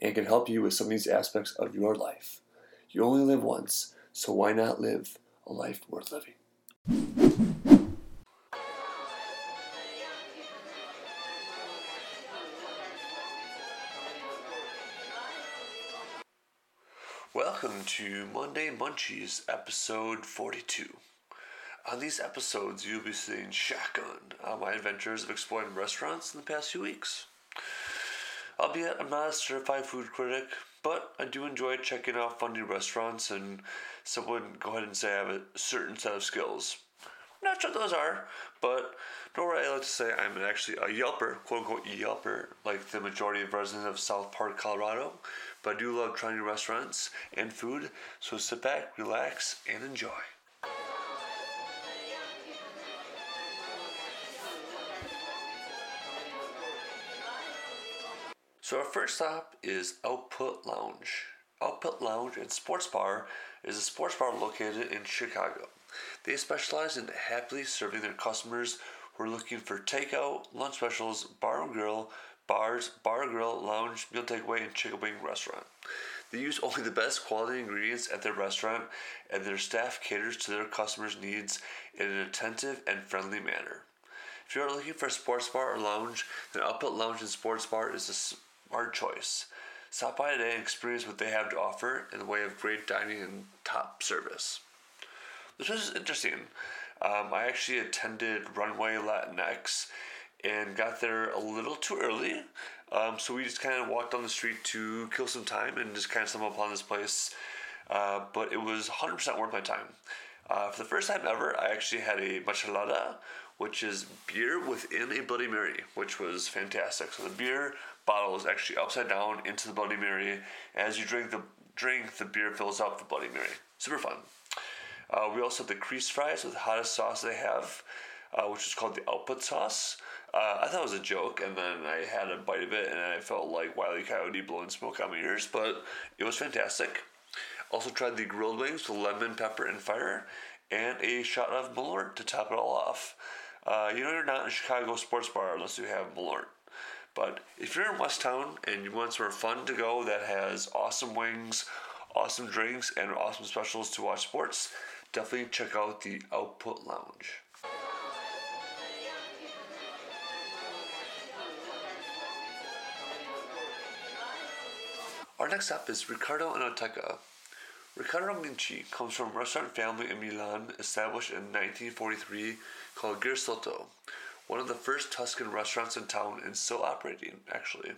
and can help you with some of these aspects of your life. You only live once, so why not live a life worth living? Welcome to Monday Munchies, episode 42. On these episodes, you'll be seeing shotgun on my adventures of exploring restaurants in the past few weeks. Albeit I'm not a certified food critic, but I do enjoy checking out funny restaurants and someone go ahead and say I have a certain set of skills. not sure those are, but nor I like to say I'm actually a Yelper, quote unquote Yelper, like the majority of residents of South Park, Colorado. But I do love trying new restaurants and food, so sit back, relax, and enjoy. So our first stop is Output Lounge. Output Lounge and Sports Bar is a sports bar located in Chicago. They specialize in happily serving their customers who are looking for takeout, lunch specials, bar and grill, bars, bar and grill, lounge, meal takeaway, and chicken wing restaurant. They use only the best quality ingredients at their restaurant, and their staff caters to their customers' needs in an attentive and friendly manner. If you are looking for a sports bar or lounge, then Output Lounge and Sports Bar is a our choice. Stop by today and experience what they have to offer in the way of great dining and top service. This was interesting. Um, I actually attended Runway Latinx and got there a little too early. Um, so we just kind of walked down the street to kill some time and just kind of stumbled upon this place. Uh, but it was 100% worth my time. Uh, for the first time ever, I actually had a michelada, which is beer within a Bloody Mary, which was fantastic. So the beer bottle is actually upside down into the Bloody Mary. As you drink the drink, the beer fills up the Bloody Mary. Super fun. Uh, we also have the crease fries with the hottest sauce they have, uh, which is called the output sauce. Uh, I thought it was a joke, and then I had a bite of it, and I felt like Wiley Coyote blowing smoke out my ears, but it was fantastic. Also tried the grilled wings with lemon, pepper, and fire, and a shot of Malort to top it all off. Uh, you know you're not in a Chicago sports bar unless you have Malort. But if you're in West Town and you want somewhere fun to go that has awesome wings, awesome drinks, and awesome specials to watch sports, definitely check out the Output Lounge. Our next up is Riccardo and Enoteca. Riccardo Minci comes from a restaurant family in Milan established in 1943 called Gersotto, one of the first Tuscan restaurants in town and still operating, actually.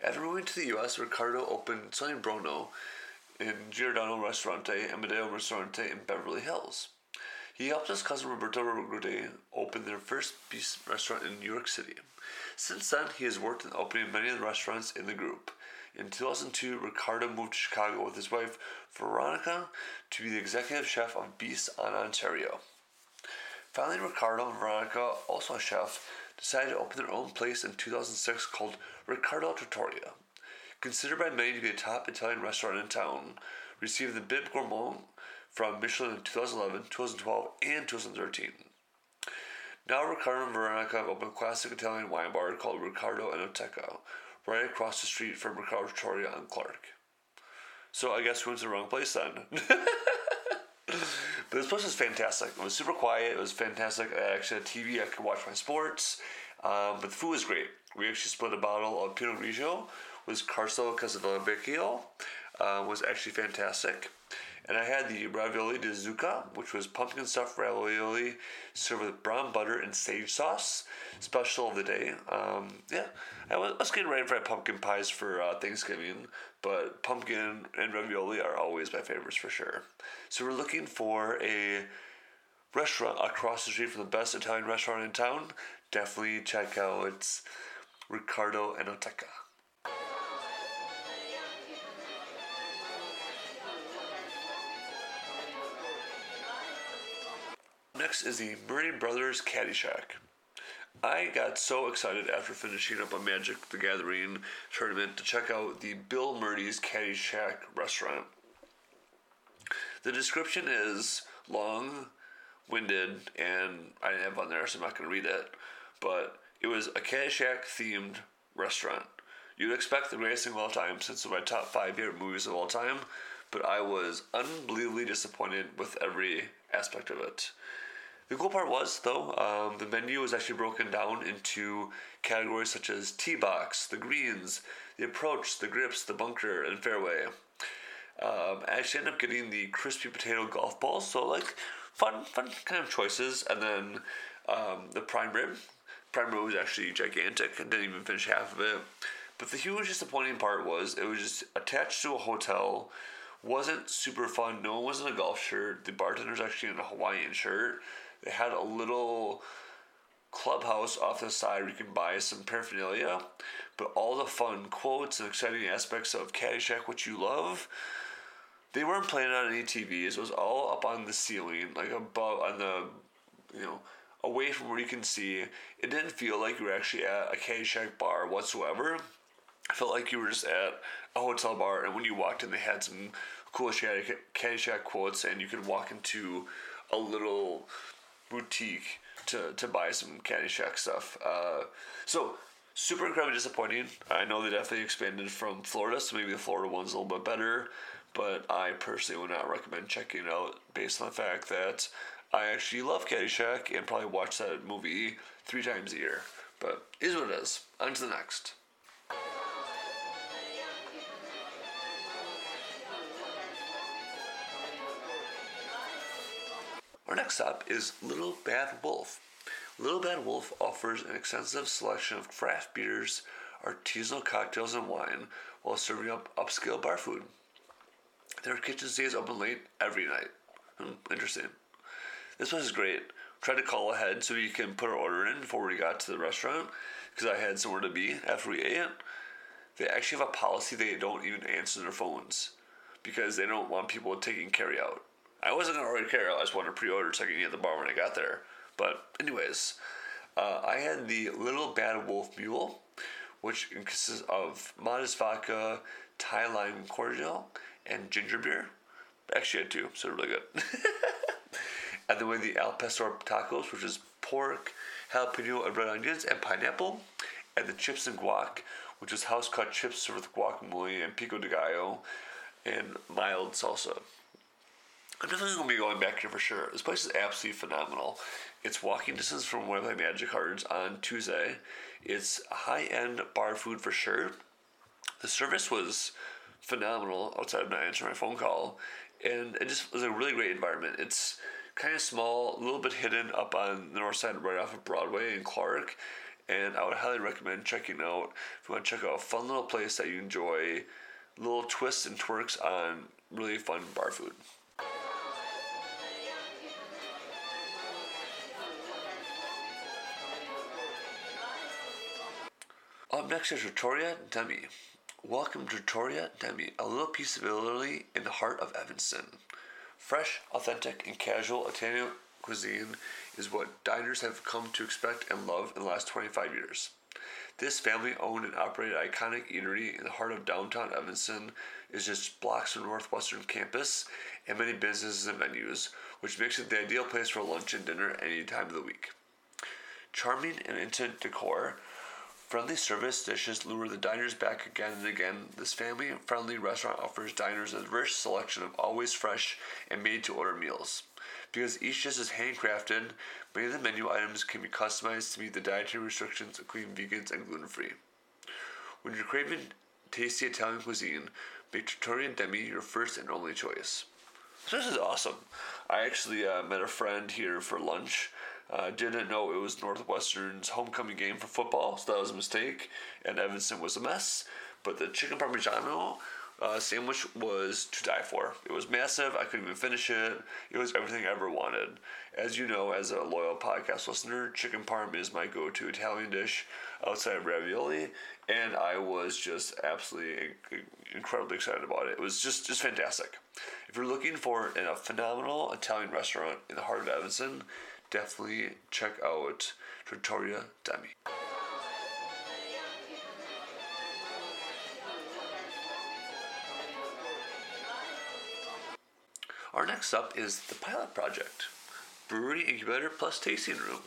After moving to the US, Riccardo opened Sonny Bruno in Giordano Ristorante and Madeo Ristorante in Beverly Hills. He helped his cousin Roberto Ruggieri open their first beef restaurant in New York City. Since then, he has worked in opening many of the restaurants in the group. In 2002, Riccardo moved to Chicago with his wife, Veronica, to be the executive chef of Beast on Ontario. Finally, Riccardo and Veronica, also a chef, decided to open their own place in 2006 called Riccardo Trattoria. Considered by many to be a top Italian restaurant in town, received the Bib Gourmand from Michelin in 2011, 2012, and 2013. Now Ricardo and Veronica have opened a classic Italian wine bar called Riccardo Enoteca, right across the street from Riccardo Trattoria on Clark. So I guess we went to the wrong place then. but this place was fantastic. It was super quiet. It was fantastic. I actually had TV. I could watch my sports. Um, but the food was great. We actually split a bottle of Pinot Grigio with Corso Castelvecchio. Uh, was actually fantastic. And I had the ravioli di zucca, which was pumpkin stuffed ravioli served with brown butter and sage sauce. Special of the day. Um, yeah, I was, getting ready for pumpkin pies for uh, Thanksgiving, but pumpkin and ravioli are always my favorites for sure. So we're looking for a restaurant across the street from the best Italian restaurant in town. Definitely check out it's Riccardo Enoteca. Next is the Murray Brothers Caddyshack. I got so excited after finishing up a Magic the Gathering tournament to check out the Bill Murray's Caddyshack restaurant. The description is long, winded, and I didn't have on there, so I'm not going to read it. But it was a Caddyshack themed restaurant. You'd expect the greatest thing of all time since it's my top five favorite movies of all time, but I was unbelievably disappointed with every aspect of it. The cool part was, though, um, the menu was actually broken down into categories such as tee box, the greens, the approach, the grips, the bunker, and fairway. Um, I actually ended up getting the crispy potato golf balls, so like fun, fun kind of choices. And then um, the prime rib. Prime rib was actually gigantic and didn't even finish half of it. But the huge disappointing part was it was just attached to a hotel. Wasn't super fun. No one was in a golf shirt. The bartender's actually in a Hawaiian shirt. They had a little clubhouse off the side where you can buy some paraphernalia, but all the fun quotes and exciting aspects of Caddyshack, which you love, they weren't playing on any TVs. It was all up on the ceiling, like above on the, you know, away from where you can see. It didn't feel like you were actually at a Caddyshack bar whatsoever. I felt like you were just at a hotel bar, and when you walked in, they had some cool Caddyshack quotes, and you could walk into a little boutique to, to buy some Caddyshack stuff. Uh, so super incredibly disappointing. I know they definitely expanded from Florida, so maybe the Florida one's a little bit better. But I personally would not recommend checking it out based on the fact that I actually love Caddyshack and probably watch that movie three times a year. But is what it is. On to the next. Our next stop is Little Bad Wolf. Little Bad Wolf offers an extensive selection of craft beers, artisanal cocktails, and wine while serving up upscale bar food. Their kitchen stays open late every night. Hmm, interesting. This place is great. Tried to call ahead so we can put our order in before we got to the restaurant because I had somewhere to be after we ate. They actually have a policy they don't even answer their phones because they don't want people taking carry out. I wasn't gonna order out. I just wanted to pre-order so I could get the bar when I got there. But anyways, uh, I had the Little Bad Wolf Mule, which consists of modest vodka, Thai lime cordial, and ginger beer. Actually, I had two, so really good. and then we had the Al Pastor tacos, which is pork, jalapeno, and red onions, and pineapple. And the chips and guac, which is house cut chips served with guacamole and pico de gallo and mild salsa. I'm definitely to be going back here for sure. This place is absolutely phenomenal. It's walking distance from one of my magic cards on Tuesday. It's high end bar food for sure. The service was phenomenal outside of not answering my phone call, and it just was a really great environment. It's kind of small, a little bit hidden up on the north side, right off of Broadway in Clark. And I would highly recommend checking out if you want to check out a fun little place that you enjoy, little twists and twerks on really fun bar food. Up next is Trattoria Demi. Welcome to Trattoria Demi, a little piece of Italy in the heart of Evanston. Fresh, authentic, and casual Italian cuisine is what diners have come to expect and love in the last 25 years. This family owned and operated iconic eatery in the heart of downtown Evanston is just blocks from Northwestern campus and many businesses and venues, which makes it the ideal place for lunch and dinner any time of the week. Charming and intimate decor Friendly service dishes lure the diners back again and again. This family friendly restaurant offers diners a diverse selection of always fresh and made to order meals. Because each dish is handcrafted, many of the menu items can be customized to meet the dietary restrictions, including vegans and gluten free. When you're craving tasty Italian cuisine, make Trattoria Demi your first and only choice. So this is awesome. I actually uh, met a friend here for lunch uh, didn't know it was Northwestern's homecoming game for football, so that was a mistake. And Evanston was a mess. But the chicken parmigiano uh, sandwich was to die for. It was massive. I couldn't even finish it. It was everything I ever wanted. As you know, as a loyal podcast listener, chicken parm is my go-to Italian dish outside of ravioli, and I was just absolutely incredibly excited about it. It was just just fantastic. If you're looking for a phenomenal Italian restaurant in the heart of Evanston, definitely check out Trattoria Demi. Our next up is the Pilot Project Brewery Incubator plus Tasting Room.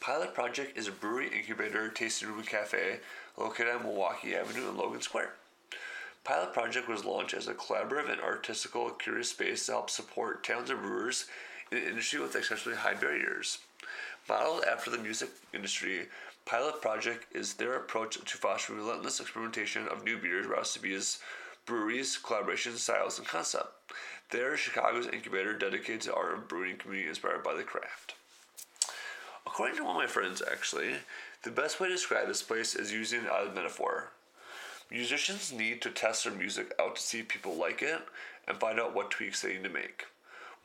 Pilot Project is a brewery incubator, tasting room, and cafe located on Milwaukee Avenue in Logan Square. Pilot Project was launched as a collaborative and artistical curious space to help support towns and brewers an industry with exceptionally high barriers. Modeled after the music industry, Pilot Project is their approach to foster relentless experimentation of new beers, recipes, breweries, collaborations, styles, and concept. They're Chicago's incubator dedicated to art and brewing community inspired by the craft. According to one of my friends, actually, the best way to describe this place is using a metaphor. Musicians need to test their music out to see if people like it and find out what tweaks they need to make.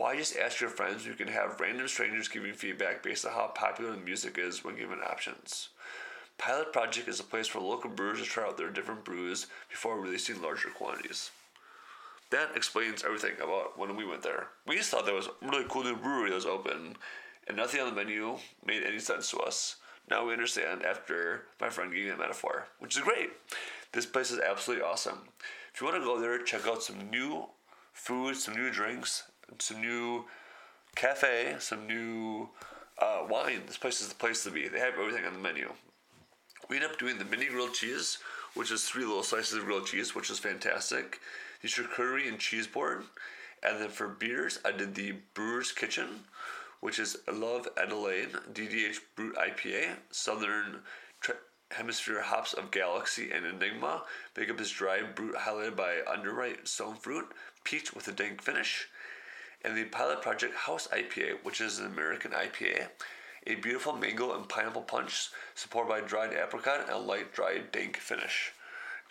Why just ask your friends? You can have random strangers giving feedback based on how popular the music is when given options. Pilot Project is a place for local brewers to try out their different brews before releasing larger quantities. That explains everything about when we went there. We just thought that was a really cool new brewery that was open, and nothing on the menu made any sense to us. Now we understand after my friend gave me a metaphor, which is great. This place is absolutely awesome. If you want to go there, check out some new food, some new drinks, some new cafe, some new uh, wine. This place is the place to be. They have everything on the menu. We ended up doing the mini grilled cheese, which is three little slices of grilled cheese, which is fantastic the charcuterie and cheese board. And then for beers, I did the Brewer's Kitchen, which is Love Adelaide DDH Brut IPA, Southern Tri- Hemisphere hops of Galaxy and Enigma. Make up this dry brut highlighted by underripe stone fruit, peach with a dank finish. And the Pilot Project House IPA, which is an American IPA. A beautiful mango and pineapple punch, supported by dried apricot and a light dried dank finish.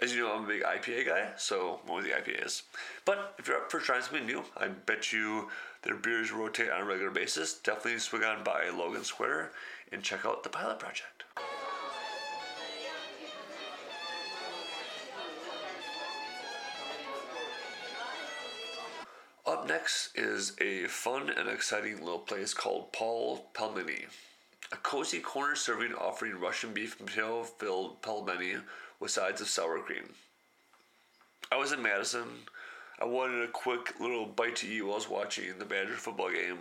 As you know, I'm a big IPA guy, so more the IPAs. But if you're up for trying something new, I bet you their beers rotate on a regular basis. Definitely swing on by Logan Square and check out the Pilot Project. Up next is a fun and exciting little place called Paul Pelmeni. A cozy corner serving offering Russian beef potato filled pelmeni with sides of sour cream. I was in Madison. I wanted a quick little bite to eat while I was watching the Badger football game,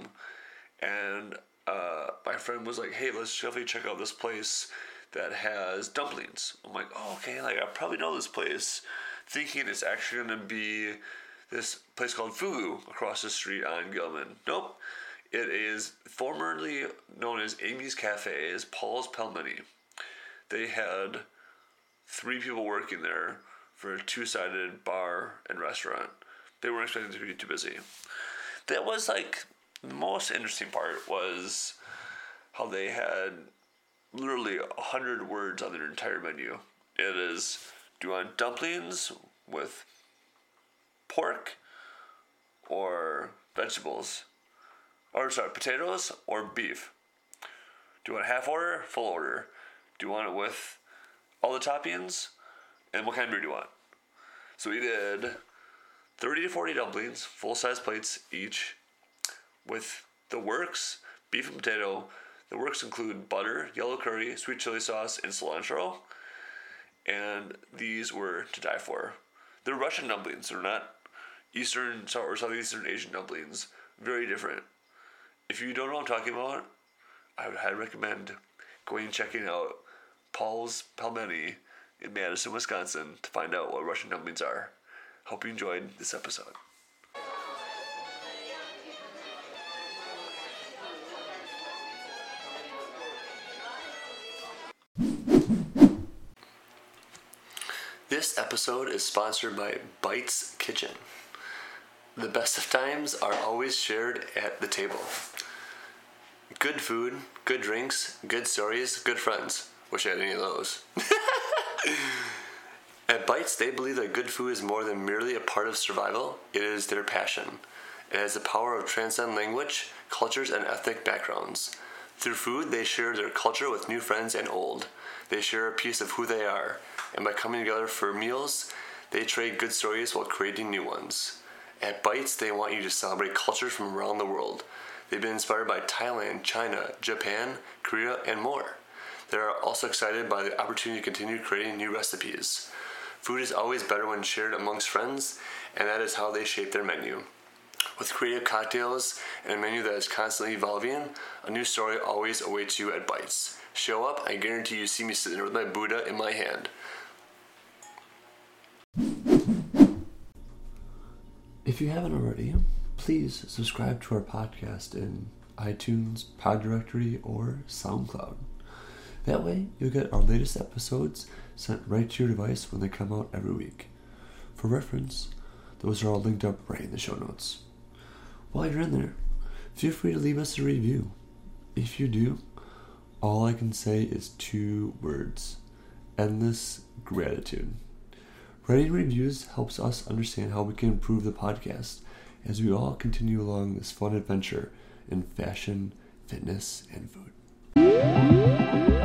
and uh, my friend was like, "Hey, let's definitely check out this place that has dumplings." I'm like, "Oh, okay. Like I probably know this place," thinking it's actually gonna be this place called Fugu across the street on Gilman. Nope. It is formerly known as Amy's Cafe, is Paul's Pelmeni. They had three people working there for a two sided bar and restaurant. They weren't expecting to be too busy. That was like the most interesting part was how they had literally a hundred words on their entire menu. It is do you want dumplings with pork or vegetables? Or sorry, potatoes or beef? Do you want half order, full order? Do you want it with all the toppings, and what kind of beer do you want? So we did 30 to 40 dumplings, full size plates each, with the works, beef and potato. The works include butter, yellow curry, sweet chili sauce, and cilantro. And these were to die for. They're Russian dumplings. They're not Eastern or Southeastern Asian dumplings. Very different. If you don't know what I'm talking about, I would highly recommend going and checking out Paul's Pelmeni in Madison, Wisconsin to find out what Russian dumplings are. Hope you enjoyed this episode. This episode is sponsored by Bites Kitchen. The best of times are always shared at the table. Good food, good drinks, good stories, good friends. Wish I had any of those. At Bites, they believe that good food is more than merely a part of survival, it is their passion. It has the power of transcend language, cultures, and ethnic backgrounds. Through food, they share their culture with new friends and old. They share a piece of who they are, and by coming together for meals, they trade good stories while creating new ones. At Bites, they want you to celebrate cultures from around the world. They've been inspired by Thailand, China, Japan, Korea, and more. They are also excited by the opportunity to continue creating new recipes. Food is always better when shared amongst friends, and that is how they shape their menu. With creative cocktails and a menu that is constantly evolving, a new story always awaits you at Bites. Show up, I guarantee you see me sitting with my Buddha in my hand. If you haven't already, please subscribe to our podcast in iTunes, Pod Directory, or SoundCloud. That way, you'll get our latest episodes sent right to your device when they come out every week. For reference, those are all linked up right in the show notes. While you're in there, feel free to leave us a review. If you do, all I can say is two words endless gratitude. Writing reviews helps us understand how we can improve the podcast as we all continue along this fun adventure in fashion, fitness, and food.